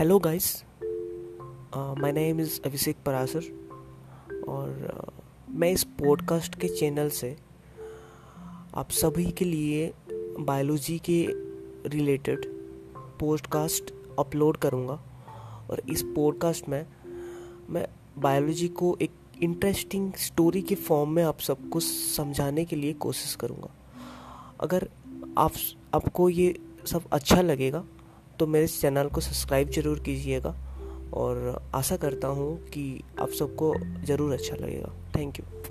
Hello guys my name is Abhishek Parasar और uh, मैं इस पॉडकास्ट के चैनल से आप सभी के लिए बायोलॉजी के रिलेटेड पॉडकास्ट अपलोड करूँगा और इस पॉडकास्ट में मैं बायोलॉजी को एक इंटरेस्टिंग स्टोरी के फॉर्म में आप सबको समझाने के लिए कोशिश करूँगा। अगर आप आपको ये सब अच्छा लगेगा तो मेरे इस चैनल को सब्सक्राइब ज़रूर कीजिएगा और आशा करता हूँ कि आप सबको ज़रूर अच्छा लगेगा। Thank you